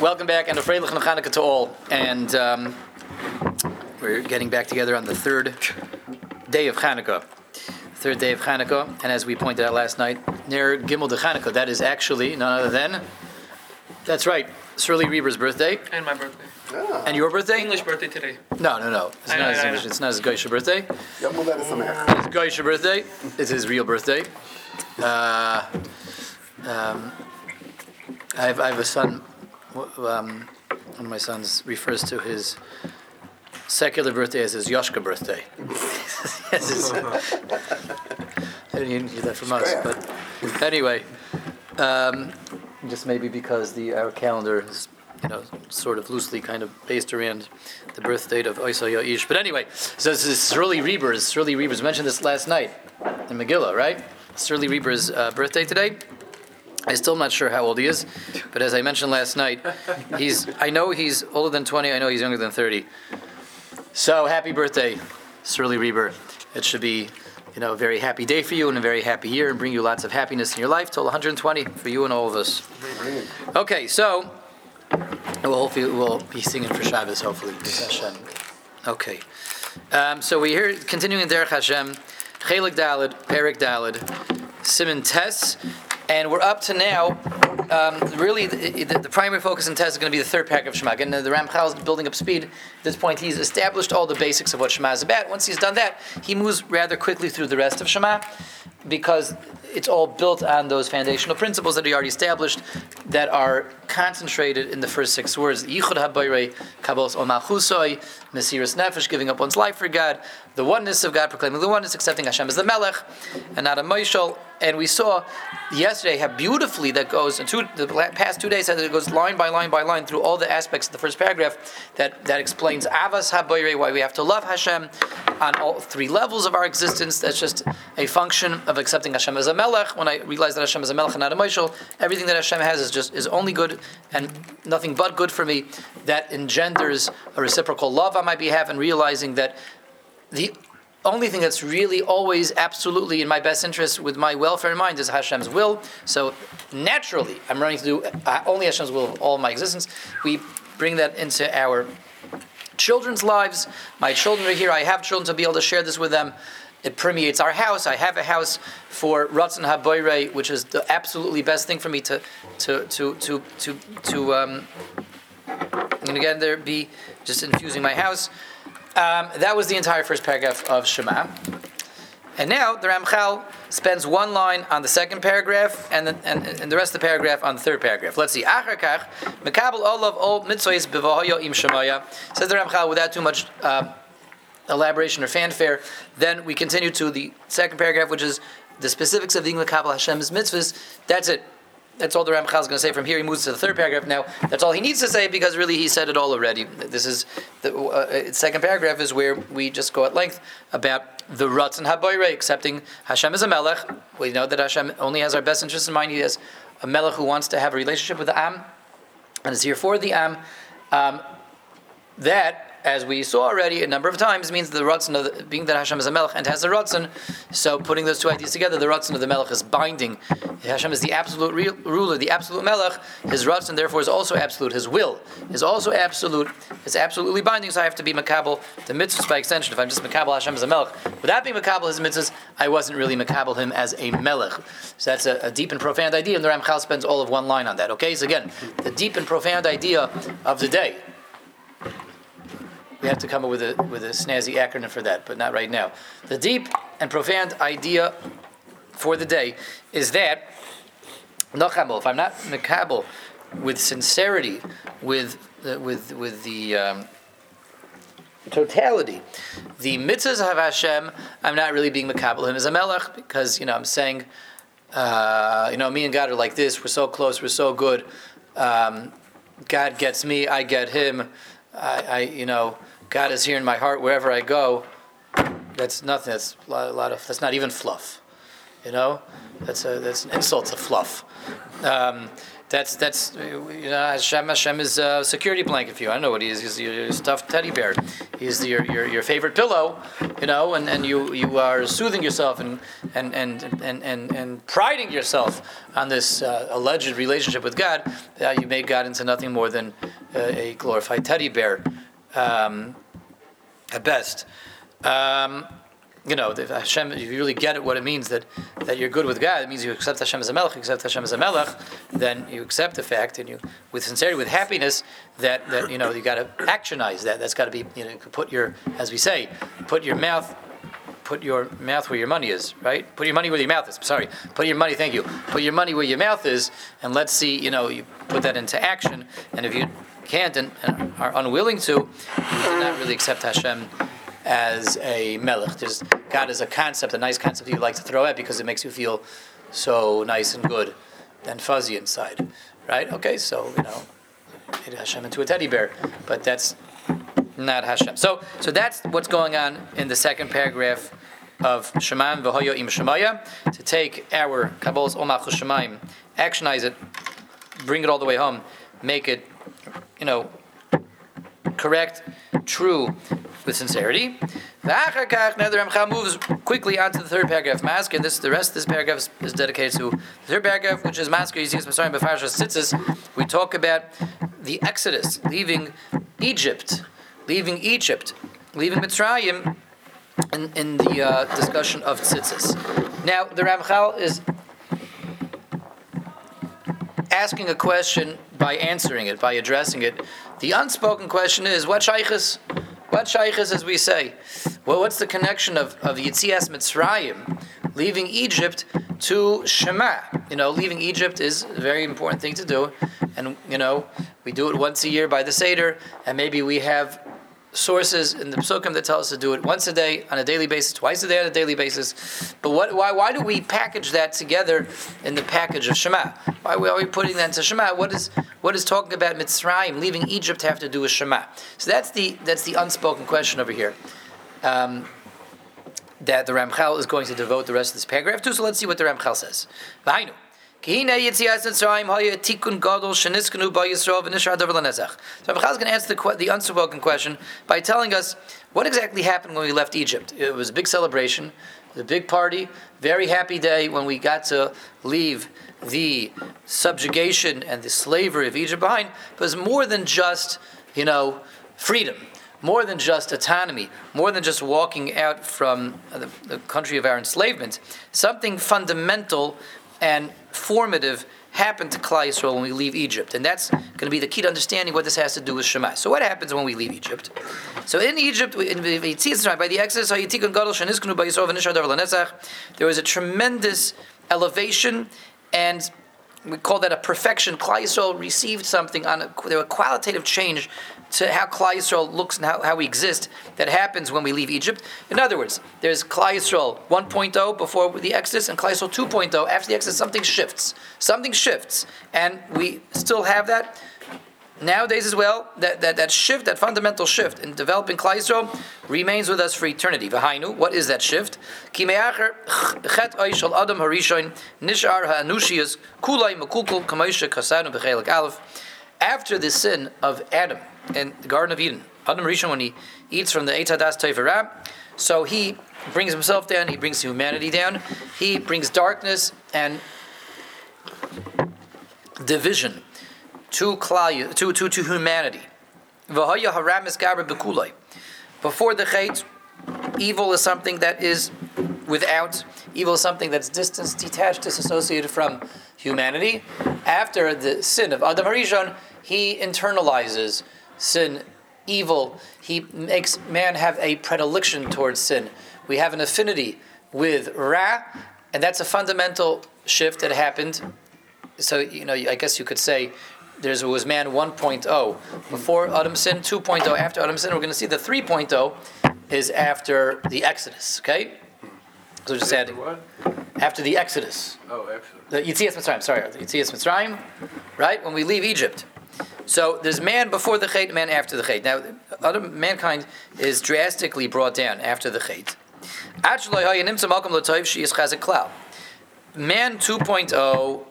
Welcome back, and a Freilich and Hanukkah to all. And um, we're getting back together on the third day of Hanukkah. Third day of Hanukkah, and as we pointed out last night, near Gimel de Hanukkah, that is actually none other than, that's right, Surly Reber's birthday. And my birthday. And your birthday? English birthday today. No, no, no. It's, I not, know, his English, it's not his Geisha birthday. It's Geisha birthday. It's his real birthday. Uh, um, I, have, I have a son um, one of my sons refers to his secular birthday as his Yoshka birthday. Yes, his- I didn't hear that from us, but anyway, um, just maybe because the our calendar is, you know, sort of loosely kind of based around the birth date of Isa Ya'ish. But anyway, so this is Surly Reber's. Shirley Reber's mentioned this last night in Megillah, right? Surly Reber's uh, birthday today. I'm still not sure how old he is, but as I mentioned last night, he's. I know he's older than 20. I know he's younger than 30. So happy birthday, Surly Reber. It should be, you know, a very happy day for you and a very happy year and bring you lots of happiness in your life till 120 for you and all of us. Okay, so we'll hopefully we'll be singing for Shabbos, hopefully. Okay. Um, so we hear continuing in Derech Hashem, Chelik Dalid, Perik Dalid, Simon Tess, and we're up to now. Um, really, the, the, the primary focus in Tess is going to be the third pack of Shema. And the Ramchal is building up speed. At this point, he's established all the basics of what Shema is about. Once he's done that, he moves rather quickly through the rest of Shema because it's all built on those foundational principles that he already established that are concentrated in the first six words. Yichud habayre, kabos omachusoi, mesiris nefesh, giving up one's life for God, the oneness of God, proclaiming the oneness, accepting Hashem as the melech, and not a moishel. And we saw yesterday how beautifully that goes, and two, the past two days, how it goes line by line by line through all the aspects of the first paragraph that, that explains avas habayre, why we have to love Hashem on all three levels of our existence. That's just a function of accepting Hashem as a melech. When I realize that Hashem is a melech and not a moishel, everything that Hashem has is just is only good and nothing but good for me. That engenders a reciprocal love on my behalf, and realizing that the only thing that's really always absolutely in my best interest with my welfare in mind is Hashem's will. So naturally, I'm running to do uh, only Hashem's will of all my existence. We bring that into our children's lives. My children are here. I have children to be able to share this with them. It permeates our house. I have a house for Ratzon Haboire, which is the absolutely best thing for me to to to to to to um, and again there be just infusing my house. Um, that was the entire first paragraph of Shema. And now the Ramchal spends one line on the second paragraph and the, and, and the rest of the paragraph on the third paragraph. Let's see. Achar kach, mekabel olav ol mitzvahs bevahoyo im shemaya. Says the Ramchal without too much uh, elaboration or fanfare. Then we continue to the second paragraph, which is the specifics of the Mekabel Hashem's mitzvahs. That's it. That's all the Ramchal is going to say. From here, he moves to the third paragraph. Now, that's all he needs to say because really he said it all already. This is the uh, second paragraph is where we just go at length about the Ratzon Haboire, accepting Hashem as a Melech. We know that Hashem only has our best interests in mind. He has a Melech who wants to have a relationship with the Am and is here for the Am. Um, that, as we saw already a number of times, means the Ratzon of the, being that Hashem is a Melech and has a Ratzon. So putting those two ideas together, the Ratzon of the Melech is binding. Hashem is the absolute ruler, the absolute Melech. His Ratzon, therefore, is also absolute. His will is also absolute. It's absolutely binding. So I have to be Makabel the mitzvahs by extension. If I'm just Makabel Hashem is a Melech, without being Makabel his mitzvahs, I wasn't really Makabel him as a Melech. So that's a, a deep and profound idea, and the Ramchal spends all of one line on that. Okay, so again, the deep and profound idea of the day. We have to come up with a with a snazzy acronym for that, but not right now. The deep and profound idea for the day is that Nachamel, if I'm not Makabel with sincerity, with the, with with the um, totality, the mitzvahs of Hashem, I'm not really being Makabel him as a melech because you know I'm saying, uh, you know, me and God are like this. We're so close. We're so good. Um, God gets me. I get him. I, I, you know, God is here in my heart wherever I go. That's nothing. That's a lot, a lot of. That's not even fluff. You know, that's a that's an insult to fluff. Um, That's that's you know Hashem. Hashem is a security blanket for you. I know what he is. He's your stuffed teddy bear. He's your, your, your favorite pillow, you know, and, and you, you are soothing yourself and and, and, and, and, and priding yourself on this uh, alleged relationship with God. Uh, you made God into nothing more than uh, a glorified teddy bear, um, at best. Um, you know, if Hashem, if you really get it, what it means that, that you're good with God, it means you accept Hashem as a melech, accept Hashem as a melech, then you accept the fact and you, with sincerity, with happiness, that, that you know, you got to actionize that. That's got to be, you know, put your, as we say, put your mouth, put your mouth where your money is, right? Put your money where your mouth is. Sorry, put your money. Thank you. Put your money where your mouth is, and let's see, you know, you put that into action. And if you can't and, and are unwilling to, do not really accept Hashem as a melech. There's God is a concept, a nice concept you like to throw at because it makes you feel so nice and good and fuzzy inside, right? Okay, so you know, made Hashem into a teddy bear, but that's not Hashem. So, so that's what's going on in the second paragraph of Shemaim v'hoyo im Shemaya to take our Kabbalah's Omach Shemaim, actionize it, bring it all the way home, make it, you know, correct, true, with sincerity. The Ramchal moves quickly on to the third paragraph, Mask, and this the rest of this paragraph is, is dedicated to the third paragraph, which is Mask. We talk about the Exodus, leaving Egypt, leaving Egypt, leaving Mitzrayim in, in the uh, discussion of Tzitzis. Now the Ramchal is asking a question by answering it, by addressing it. The unspoken question is, what shaykhs? What shaykhs, as we say? Well, what's the connection of, of Yitzias Mitzrayim, leaving Egypt, to Shema? You know, leaving Egypt is a very important thing to do. And, you know, we do it once a year by the Seder, and maybe we have sources in the Psukim that tell us to do it once a day, on a daily basis, twice a day on a daily basis. But what, why, why do we package that together in the package of Shema? Why are we putting that into Shema? What is what is talking about Mitzrayim, leaving Egypt, have to do with Shema? So that's the that's the unspoken question over here. Um, that the Ramchal is going to devote the rest of this paragraph to. So let's see what the Ramchal says. So is going to answer the, the unspoken question by telling us what exactly happened when we left Egypt. It was a big celebration, a big party, very happy day when we got to leave the subjugation and the slavery of Egypt behind. But it was more than just, you know, freedom more than just autonomy, more than just walking out from the, the, country of our enslavement, something fundamental and formative happened to Klal Yisrael when we leave Egypt, and that's going to be the key to understanding what this has to do with Shema. So, what happens when we leave Egypt? So, in Egypt, by the Exodus, there was a tremendous elevation and we call that a perfection. Klal Yisrael received something on a, there a qualitative change to how Klal Yisrael looks and how, how we exist that happens when we leave Egypt. In other words, there's Klal Yisrael 1.0 before the Exodus and Klal Yisrael 2.0 after the Exodus. Something shifts. Something shifts, and we still have that nowadays as well, that, that, that shift, that fundamental shift in developing Yisrael remains with us for eternity. V'hainu, what is that shift? After the sin of Adam in the Garden of Eden, Adam Rishon, when he eats from the Eitadas Teferah, so he brings himself down, he brings humanity down, he brings darkness and division to klal, to, to, to humanity. Before the chait, evil is something that is without. Evil is something that's distanced, detached, disassociated from humanity. After the sin of Adam Harishon, he internalizes sin, evil. He makes man have a predilection towards sin. We have an affinity with Ra, and that's a fundamental shift that happened. So, you know, I guess you could say there was man 1.0 before Adam sin, 2.0 after Adam sin. We're going to see the 3.0 is after the Exodus. Okay, so just adding after the Exodus. Oh, Exodus. The Yitzias Mitzrayim. Sorry, the Yitzias Mitzrayim. Right when we leave Egypt. So there's man before the chait, man after the chait. Now, other mankind is drastically brought down after the chait. Man 2.0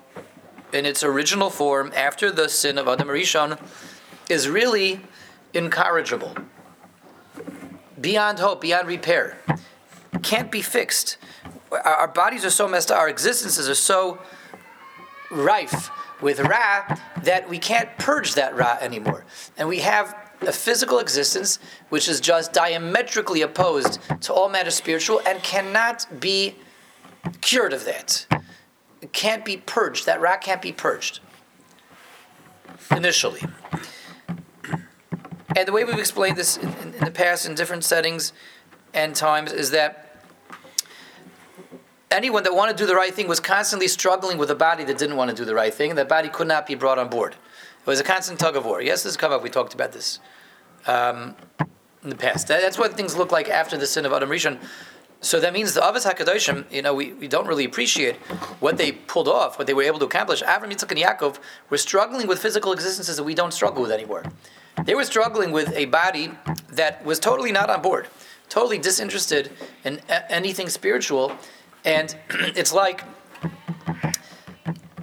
in its original form after the sin of Adam Rishon is really incorrigible, beyond hope, beyond repair, can't be fixed. Our, our bodies are so messed up, our existences are so rife with Ra that we can't purge that Ra anymore. And we have a physical existence which is just diametrically opposed to all matter spiritual and cannot be cured of that. It can't be purged. That Ra can't be purged initially. And the way we've explained this in, in, in the past in different settings and times is that anyone that wanted to do the right thing was constantly struggling with a body that didn't want to do the right thing, and that body could not be brought on board. It was a constant tug of war. Yes, this come up. We talked about this um, in the past. that's what things look like after the sin of Adam Rishon. So that means the Avos Hakadoshim, you know, we, we don't really appreciate what they pulled off, what they were able to accomplish. Avram, Yitzchak, and Yaakov were struggling with physical existences that we don't struggle with anymore. They were struggling with a body that was totally not on board, totally disinterested in a- anything spiritual, and it's like,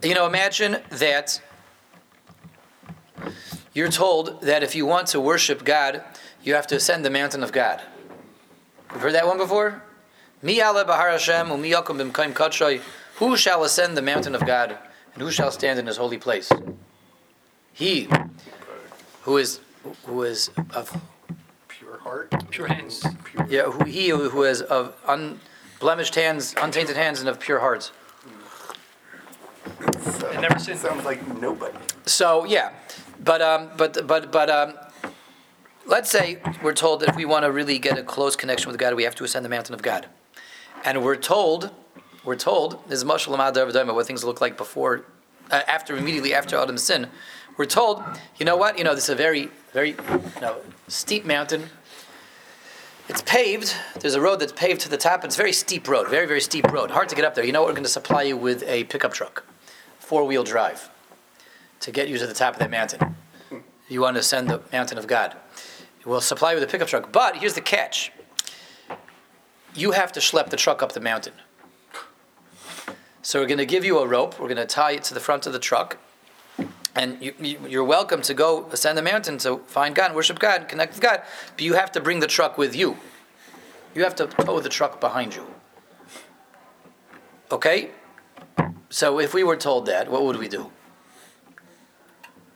you know, imagine that you're told that if you want to worship God, you have to ascend the mountain of God. You've heard that one before? Mi bahar Hashem b'mkaim Who shall ascend the mountain of God, and who shall stand in His holy place? He who is who is of pure heart, pure hands. Pure. Yeah, who, he who is of unblemished hands, untainted hands, and of pure hearts. So, and never sinned. Sounds like nobody. So yeah, but um, but but but um, let's say we're told that if we want to really get a close connection with God, we have to ascend the mountain of God, and we're told, we're told, this is what things look like before, uh, after, immediately after Adam's sin. We're told, you know what? You know, this is a very, very, you know, steep mountain. It's paved. There's a road that's paved to the top. It's a very steep road, very, very steep road. Hard to get up there. You know what? We're going to supply you with a pickup truck, four wheel drive, to get you to the top of that mountain. You want to ascend the mountain of God. We'll supply you with a pickup truck. But here's the catch you have to schlep the truck up the mountain. So we're going to give you a rope. We're going to tie it to the front of the truck. And you, are welcome to go ascend the mountain to find God, worship God, connect with God. But you have to bring the truck with you. You have to tow the truck behind you. Okay? So if we were told that, what would we do?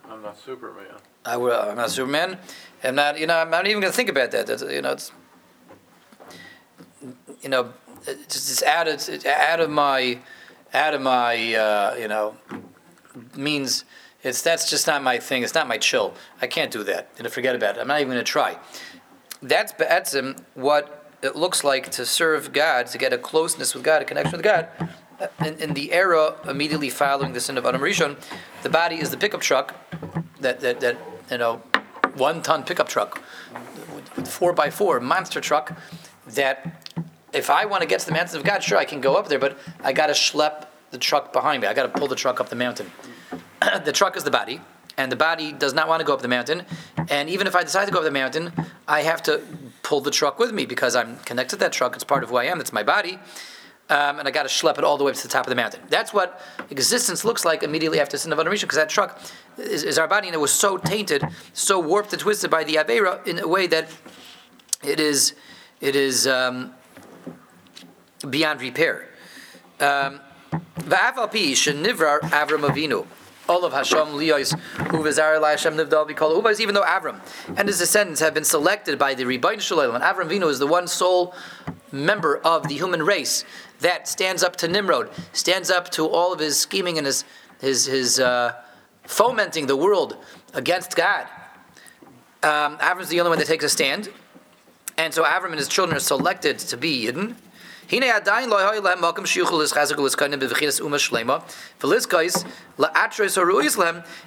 I'm not Superman. I would, I'm not Superman. I'm not, you know, I'm not even going to think about that. That's, you know, it's, you know, it's out of, out of my, out of my, uh, you know, means it's that's just not my thing. It's not my chill. I can't do that. And forget about it. I'm not even going to try. That's be'etzim what it looks like to serve God, to get a closeness with God, a connection with God. In, in the era immediately following the sin of Adam Rishon, the body is the pickup truck, that, that, that you know, one ton pickup truck, four by four monster truck, that if I want to get to the mountains of God, sure I can go up there, but I got to schlep the truck behind me. I got to pull the truck up the mountain. the truck is the body, and the body does not want to go up the mountain. And even if I decide to go up the mountain, I have to pull the truck with me because I'm connected to that truck. It's part of who I am. That's my body. Um, and I got to schlep it all the way up to the top of the mountain. That's what existence looks like immediately after sin of Adam because that truck is, is, our body, and it was so tainted, so warped and twisted by the Avera in a way that it is, it is um, beyond repair. Um, Avram Avinu all of Hashem Liyos, Uvazar Hashem Nivdal Uvaz, even though Avram and his descendants have been selected by the Rebbein Shalom, and Avram Avinu is the one sole member of the human race that stands up to Nimrod, stands up to all of his scheming and his his his uh, fomenting the world against God. Um, Avram's the only one that takes a stand, and so Avram and his children are selected to be Yidden. Hine adayin lo hoy lem makom shiuchul is.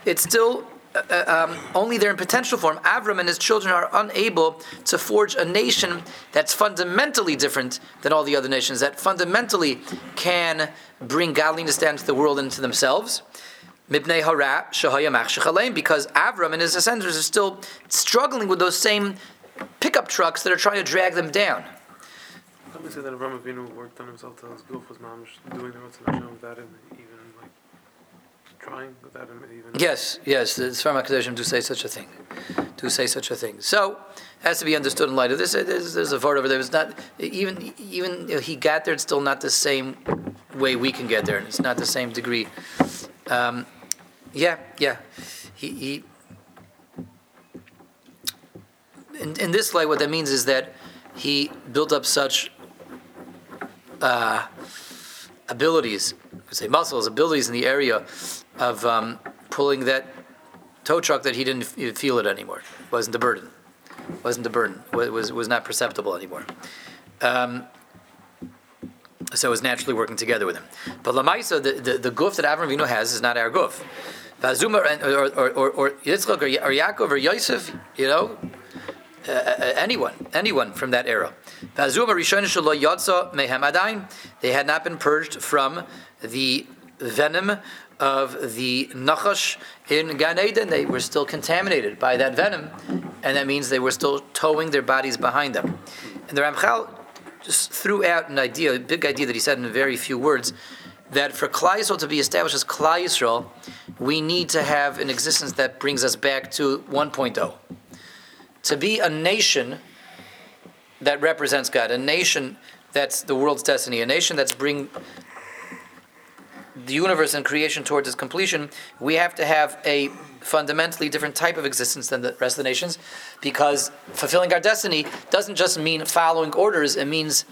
It's still uh, uh, um, only there in potential form. Avram and his children are unable to forge a nation that's fundamentally different than all the other nations, that fundamentally can bring godliness down to the world and to themselves. Because Avram and his descendants are still struggling with those same pickup trucks that are trying to drag them down. Say that Avraham Avinu worked on himself till his goof was mamish doing the Ratzon Hashem without even like trying without him even. Yes, yes, the Sfarim HaKadoshim do say such a thing. Do say such a thing. So, it has to be understood in light of this. There's, there's a word over there. It's not, even, even he got there, it's still not the same way we can get there. and It's not the same degree. Um, yeah, yeah. He, he in, in this light, what that means is that he built up such uh, abilities, I say muscles, abilities in the area of um, pulling that tow truck that he didn't feel it anymore. Wasn't a burden. Wasn't a burden. It was, was not perceptible anymore. Um, so it was naturally working together with him. But Lamaisa, the, the, the goof that Avram Avinu has is not our goof. Vazuma or, or, or, or Yitzchak or, or Yaakov or Yosef, you know, uh, uh, anyone, anyone from that era. They had not been purged from the venom of the Nachash in Gan Eden. They were still contaminated by that venom, and that means they were still towing their bodies behind them. And the Ramchal just threw out an idea, a big idea that he said in very few words, that for Klal Yisrael to be established as Klal Yisrael, we need to have an existence that brings us back to 1.0. To be a nation that represents God, a nation that's the world's destiny, a nation that's bring the universe and creation towards its completion, we have to have a fundamentally different type of existence than the rest of the nations because fulfilling our destiny doesn't just mean following orders, it means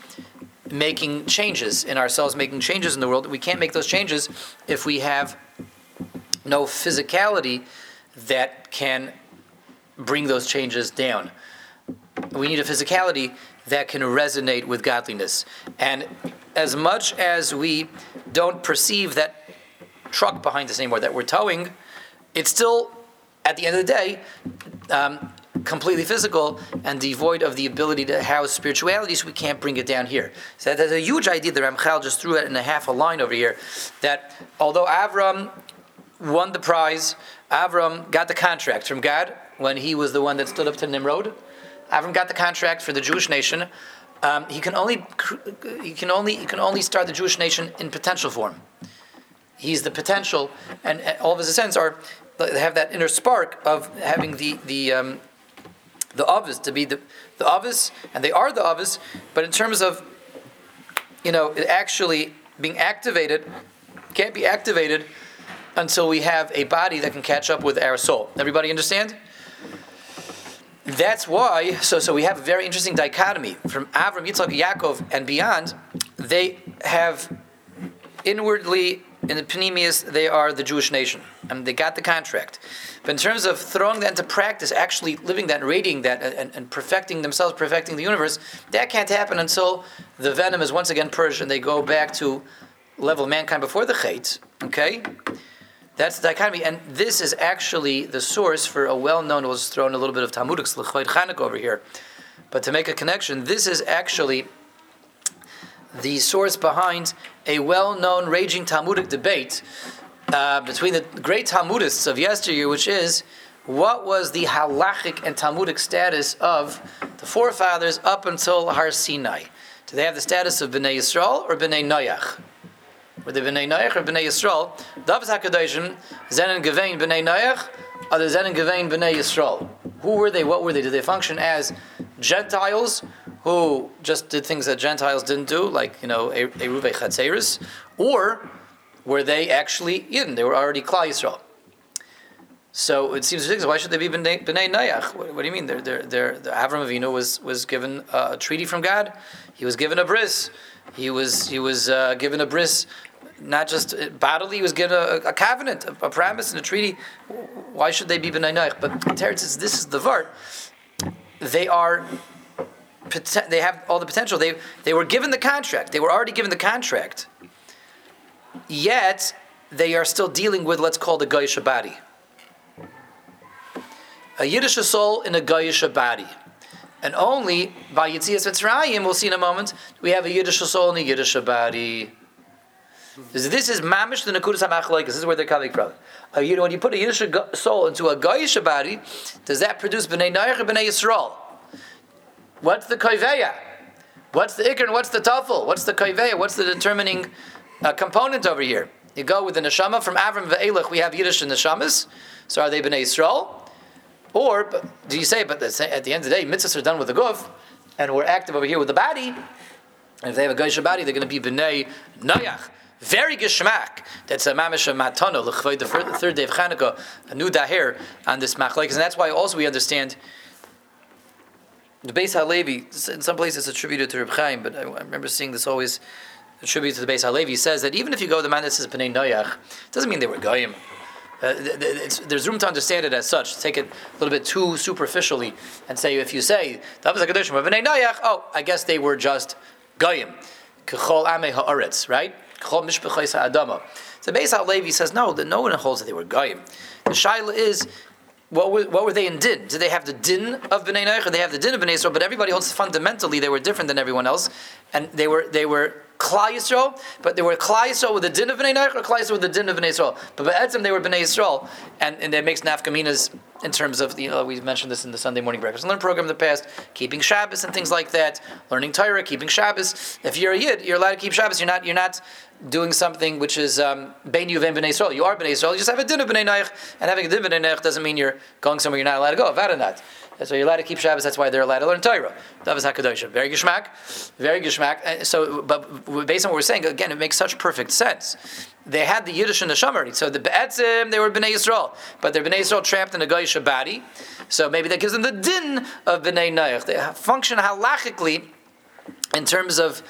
making changes in ourselves, making changes in the world. We can't make those changes if we have no physicality that can bring those changes down. We need a physicality that can resonate with godliness. And as much as we don't perceive that truck behind us anymore that we're towing, it's still, at the end of the day, um, completely physical and devoid of the ability to house spirituality, so we can't bring it down here. So that's a huge idea that Ramchal just threw it in a half a line over here. That although Avram won the prize, Avram got the contract from God when he was the one that stood up to Nimrod. Avram got the contract for the Jewish nation. Um, he can only he can only he can only start the Jewish nation in potential form. He's the potential, and, all of his ascents are have that inner spark of having the the um, the ovis to be the the ovis, and they are the ovis. But in terms of you know actually being activated, can't be activated until we have a body that can catch up with our soul. Everybody understand? That's why. So, so we have a very interesting dichotomy from Avram, Yitzchak, Yaakov, and beyond. They have inwardly in the Panemius, they are the Jewish nation, and they got the contract. But in terms of throwing that into practice, actually living that, radiating that, and, and perfecting themselves, perfecting the universe, that can't happen until the venom is once again purged and they go back to level mankind before the chait. Okay, that's the dichotomy, and this is actually the source for a well-known. Was thrown a little bit of Talmudic L'choid Chanukah over here, but to make a connection, this is actually the source behind a well-known raging Talmudic debate uh, between the great Talmudists of yesteryear, which is what was the halachic and Talmudic status of the forefathers up until Har Sinai? Do they have the status of Bnei Yisrael or Bnei Noach? Were they Bnei Noach or Bnei Yisrael? David Hakadoshim, Zen Gevein Bnei Noach, or the Zen Gevein Bnei Yisrael? Who were they? What were they? Did they function as Gentiles who just did things that Gentiles didn't do, like you know Eruve Chatzeris, or were they actually Yidden? They were already Klal Yisrael. So it seems ridiculous. Why should they be Bnei, Nayach? What, what, do you mean? They're, they're, they're, the Avram Avinu was, was given a treaty from God. He was given a bris. He was he was uh, given a bris, not just bodily. He was given a, a covenant, a, a, promise, and a treaty. Why should they be Bnei Nayach? But Teretz says this is the vart. They are they have all the potential. They, they were given the contract. They were already given the contract. Yet, they are still dealing with, let's call the Goyish body. A Yiddish soul in a Goyish body. And only by Yitzias Mitzrayim, we'll see in a moment, we have a Yiddish soul in a Yiddish body. This is mamish the Nakudas HaMachloikas. This is where they're coming from. Uh, you know, when you put a Yiddish soul into a Goyish body, does that produce B'nai Noach or B'nai Yisrael? What's the koiveya? What's the ikr and what's the tafel? What's the koiveya? What's the determining uh, component over here? You go with the neshama from Avram ve'elech. We have Yiddish and neshamas. So are they bnei Yisrael? Or do you say, but at the end of the day, mitzvahs are done with the guf, and we're active over here with the body. And if they have a Geisha body, they're going to be bnei Noyach. Very geschmack. That's a mamish of matano, the third day of Chanukah, a new dahir on this machlekes, and that's why also we understand the Beis Halevi. In some places, it's attributed to Reb Chaim, but I, remember seeing this always attributed to the Beis Halevi. says that even if you go the man that says bnei noyach, it doesn't mean they were goyim. Uh, there's room to understand it as such. Take it a little bit too superficially and say if you say oh, I guess they were just goyim. Ame right? So Beis Halevi says no, no one holds that they were goyim. The shaila is what were, what were they in din? Did they have the din of Bnei Noach or they have the din of Bnei Yisrael? But everybody holds fundamentally they were different than everyone else, and they were they were Klal Yisrael, but they were Klal Yisrael with the din of Bnei Noach or Klal Yisrael with the din of Bnei Yisrael. But Be'etzim they were Bnei Yisrael, and, and that makes nafkaminas in terms of you know we mentioned this in the Sunday morning breakfast learn program in the past, keeping Shabbos and things like that, learning Torah, keeping Shabbos. If you're a yid, you're allowed to keep Shabbos. You're not you're not doing something which is um, Yuven B'nai Yisrael. You are B'nai Yisrael. You just have a din of B'nai Noach, and having a din of B'nai Noach doesn't mean you're going somewhere you're not allowed to go. Vadanat. That's why you're allowed to keep Shabbos. That's why they're allowed to learn Torah. That was Hakadosh. Very geschmack, very geschmack. So, but based on what we're saying, again, it makes such perfect sense. They had the Yiddish and the Shamari. So the Be'etzim, they were Bnei Yisrael, but they're Bnei Yisrael trapped in a Goyish body. So maybe that gives them the din of Bnei Noach. They function halachically in terms of,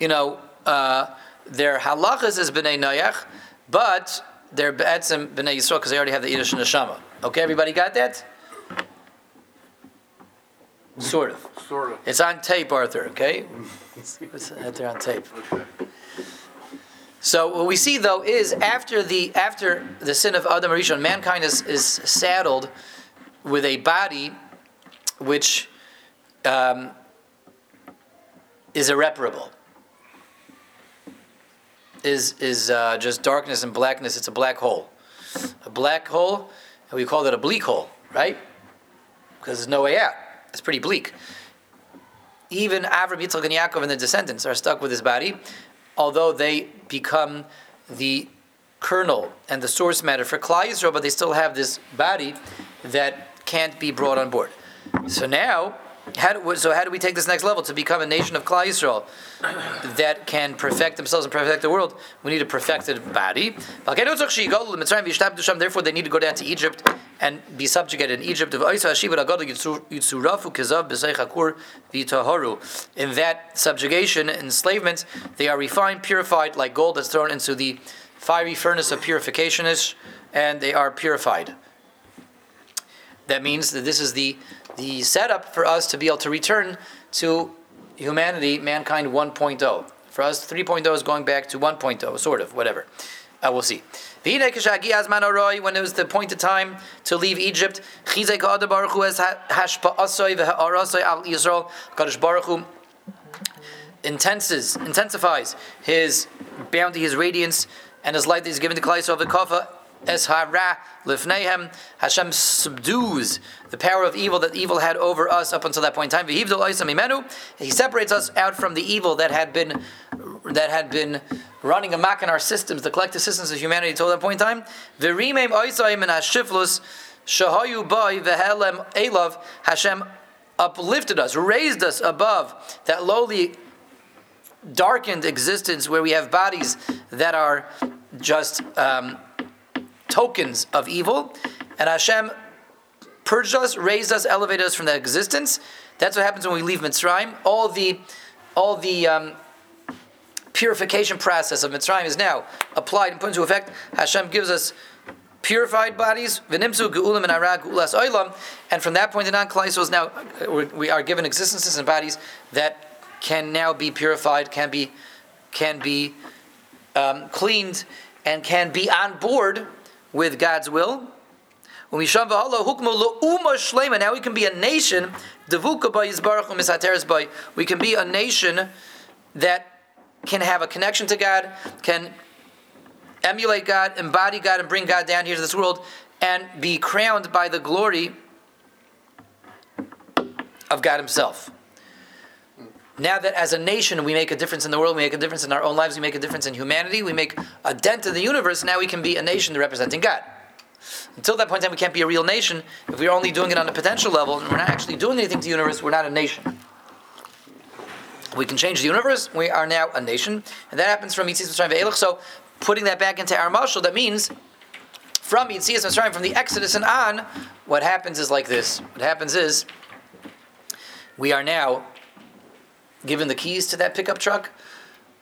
you know. Uh, their halachas is b'nei noyach, but they're be'etzim b'nei yisrael because they already have the Yiddish neshama. Okay, everybody got that? Sort of. Sort of. It's on tape, Arthur. Okay, it's there on tape. Okay. So what we see though is after the after the sin of Adam Rishon, mankind is, is saddled with a body which um, is irreparable is is uh, just darkness and blackness. It's a black hole, a black hole, and we call it a bleak hole, right? Because there's no way out. It's pretty bleak. Even Avram, Yitzchak, and Yaakov and the descendants are stuck with this body, although they become the kernel and the source matter for Klal Yisrael, but they still have this body that can't be brought on board. So now how do, so how do we take this next level to become a nation of Klal Yisrael that can perfect themselves and perfect the world? We need a perfected body. Therefore, they need to go down to Egypt and be subjugated in Egypt. In that subjugation, enslavement, they are refined, purified like gold that's thrown into the fiery furnace of purification, and they are purified. That means that this is the the setup for us to be able to return to humanity, mankind 1.0. For us, 3.0 is going back to 1.0, sort of, whatever. Uh, we'll see. When it was the point of time to leave Egypt, intenses, intensifies his bounty, his radiance, and his light that is given to Klai Kafa Es hara. Hashem subdues the power of evil that evil had over us up until that point in time. He separates us out from the evil that had been that had been running amok in our systems, the collective systems of humanity until that point in time. V'rimem oisayim and hashiflus shahayu boy vehelem elav. Hashem uplifted us, raised us above that lowly, darkened existence where we have bodies that are just. Um, tokens of evil, and Hashem purged us, raised us, elevated us from that existence. That's what happens when we leave Mitzrayim. All the, all the um, purification process of Mitzrayim is now applied and put into effect. Hashem gives us purified bodies, v'nimsu ge'ulam and arag ulas oilam, and from that point on, Klal is now we are given existences and bodies that can now be purified, can be can be um, cleaned, and can be on board with God's will. Now we can be a nation. We can be a nation that can have a connection to God, can emulate God, embody God, and bring God down here to this world, and be crowned by the glory of God Himself. Now that as a nation we make a difference in the world, we make a difference in our own lives, we make a difference in humanity, we make a dent in the universe, now we can be a nation representing God. Until that point in time, we can't be a real nation. If we're only doing it on a potential level and we're not actually doing anything to the universe, we're not a nation. We can change the universe, we are now a nation. And that happens from Yitzias Mitzrayim Ve'elach. So putting that back into our marshal, that means from Yitzias Mitzrayim, from the Exodus and on, what happens is like this. What happens is we are now given the keys to that pickup truck.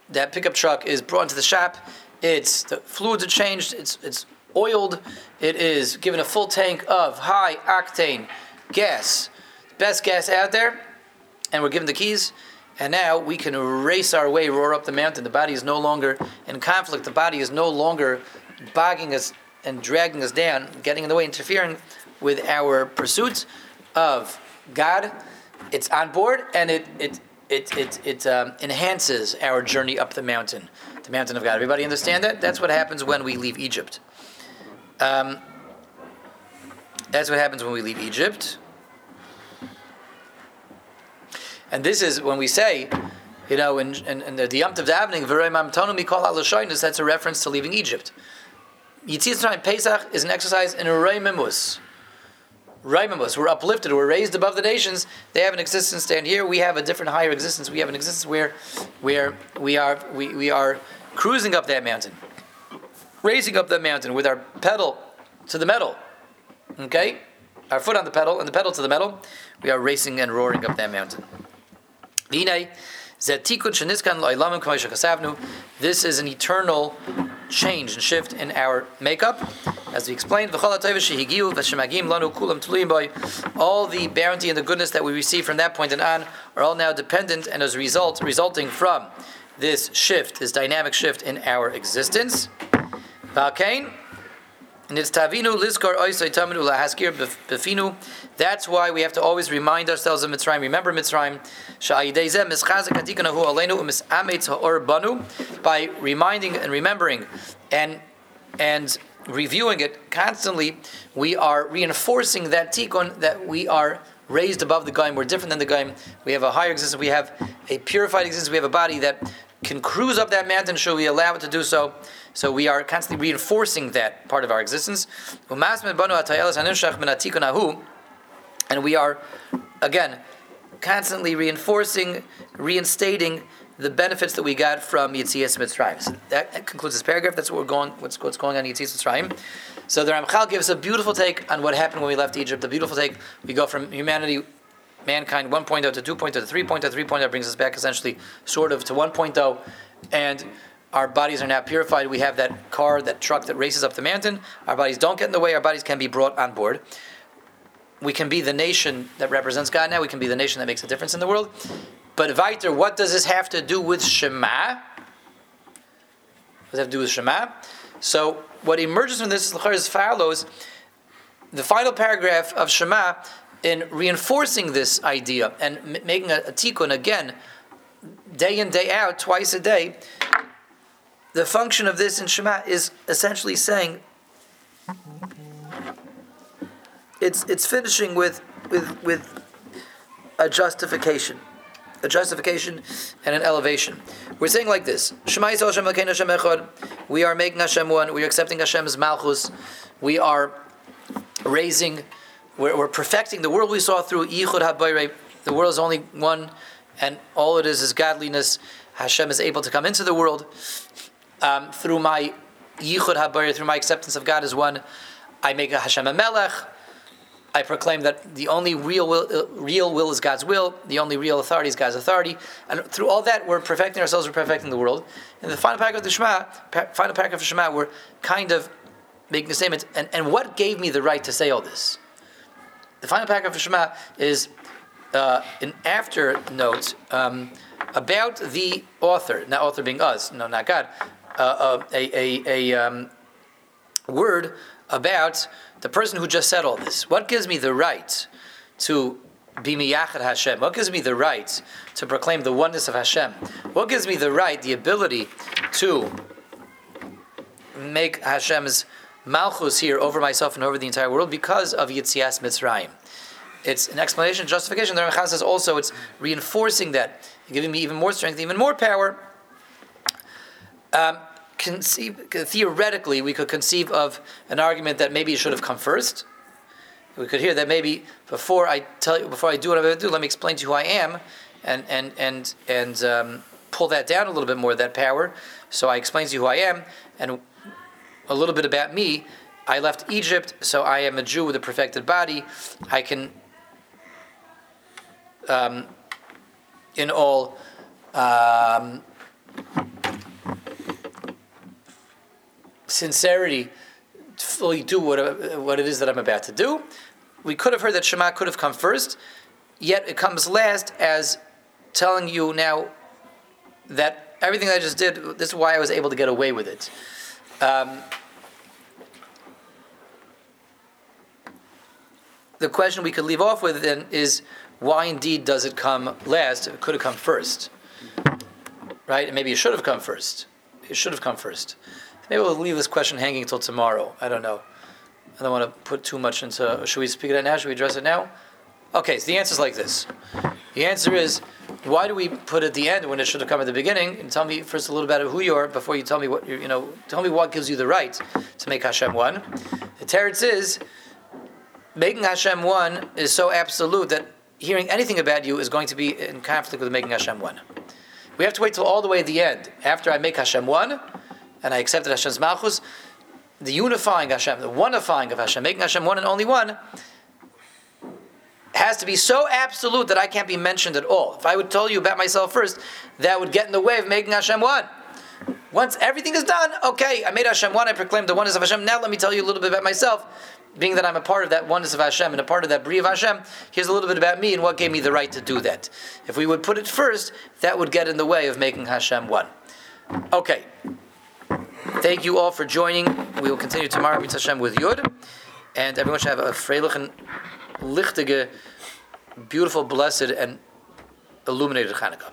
That pickup truck is brought into the shop. It's the fluids are changed. It's it's oiled. It is given a full tank of high octane gas, best gas out there, and we're given the keys. And now we can race our way, roar up the mountain. The body is no longer in conflict. The body is no longer bogging us and dragging us down, getting in the way, interfering with our pursuit of God. It's on board, and it it it it, it um, enhances our journey up the mountain, the mountain of God. Everybody understand that? That's what happens when we leave Egypt. Um, that's what happens when we leave Egypt. And this is when we say, you know, in, in, in the, the Yom Tov davening, that's a reference to leaving Egypt. Yitzhak Pesach is an exercise in a Reimemus. Reimemus, we're uplifted, we're raised above the nations. They have an existence down here. We have a different, higher existence. We have an existence where, where we are, we, we are cruising up that mountain, raising up that mountain with our pedal to the metal. Okay, our foot on the pedal and the pedal to the metal. We are racing and roaring up that mountain. This is an eternal change and shift in our makeup. As we explained, all the bounty and the goodness that we receive from that point and on are all now dependent and as a result, resulting from this shift, this dynamic shift in our existence. That's why we have to always remind ourselves of Mitzrayim. Remember Mitzrayim. By reminding and remembering and and reviewing it constantly, we are reinforcing that tikkun that we are raised above the gaim. We're different than the gaim. We have a higher existence. We have a purified existence. We have a body that can cruise up that mountain. Should we allow it to do so? So we are constantly reinforcing that part of our existence. And we are, again, constantly reinforcing, reinstating the benefits that we got from Yitzias Mitzrayim. So that concludes this paragraph. That's what we're going. What's, what's going on in Mitzrayim. So the Ramchal gives a beautiful take on what happened when we left Egypt. The beautiful take. We go from humanity, mankind 1.0 to 2.0 to 3.0. 3.0 brings us back essentially, sort of, to 1.0, and our bodies are now purified. We have that car, that truck that races up the mountain. Our bodies don't get in the way. Our bodies can be brought on board. We can be the nation that represents God now. We can be the nation that makes a difference in the world. But weiter, what does this have to do with Shema? What does it have to do with Shema? So what emerges from this is follows the final paragraph of Shema in reinforcing this idea and m- making a, a tikkun again, day in day out, twice a day, the function of this in Shema is essentially saying it's it's finishing with with with a justification, a justification and an elevation. We're saying like this: Shema Yisrael Hashem Hashem Echad. We are making Hashem one. We are accepting Hashem's malchus. We are raising. We're, we're perfecting the world we saw through Yichud Habayre. The world is only one, and all it is is godliness. Hashem is able to come into the world um, through my yichud habar, through my acceptance of God as one, I make a Hashem a melech. I proclaim that the only real will, uh, real will is God's will. The only real authority is God's authority. And through all that, we're perfecting ourselves. We're perfecting the world. In the final paragraph of the Shema, final paragraph of Shema, we're kind of making a statement. And, and what gave me the right to say all this? The final paragraph of Shema is uh, an after note um, about the author. Not author being us, no, not God uh, a, a, a um, word about the person who just said all this. What gives me the right to be miyachad Hashem? What gives me the right to proclaim the oneness of Hashem? What gives me the right, the ability to make Hashem's malchus here over myself and over the entire world because of Yitzias Mitzrayim? it's an explanation, justification. The Ramchal says also it's reinforcing that, giving me even more strength, even more power. Um, conceive, theoretically, we could conceive of an argument that maybe it should have come first. We could hear that maybe before I tell you, before I do what I'm going to do, let me explain to you who I am, and and and and um, pull that down a little bit more, that power. So I explain to you who I am, and a little bit about me. I left Egypt, so I am a Jew with a perfected body. I can, um, in all, um, sincerity, fully do what, what it is that I'm about to do. We could have heard that Shema could have come first, yet it comes last as telling you now that everything I just did, this is why I was able to get away with it. Um, the question we could leave off with then is why indeed does it come last? It could have come first. Right? And maybe it should have come first. It should have come first. Maybe we'll leave this question hanging until tomorrow. I don't know. I don't want to put too much into. Should we speak it now? Should we address it now? Okay, so the answer is like this. The answer is why do we put at the end when it should have come at the beginning? And tell me first a little bit about who you are before you tell me what you know. Tell me what gives you the right to make Hashem one. The teretz is making Hashem one is so absolute that hearing anything about you is going to be in conflict with making Hashem one. We have to wait till all the way at the end after I make Hashem one and I accepted Hashem's malchus. The unifying Hashem, the oneifying of Hashem, making Hashem one and only one, has to be so absolute that I can't be mentioned at all. If I would tell you about myself first, that would get in the way of making Hashem one. Once everything is done, okay, I made Hashem one, I proclaimed the oneness of Hashem. Now let me tell you a little bit about myself. Being that I'm a part of that oneness of Hashem and a part of that Bri of Hashem, here's a little bit about me and what gave me the right to do that. If we would put it first, that would get in the way of making Hashem one. Okay. Thank you all for joining. We will continue tomorrow with Hashem with Yud. And everyone should have a freilich and lichtige, beautiful, blessed, and illuminated Hanukkah.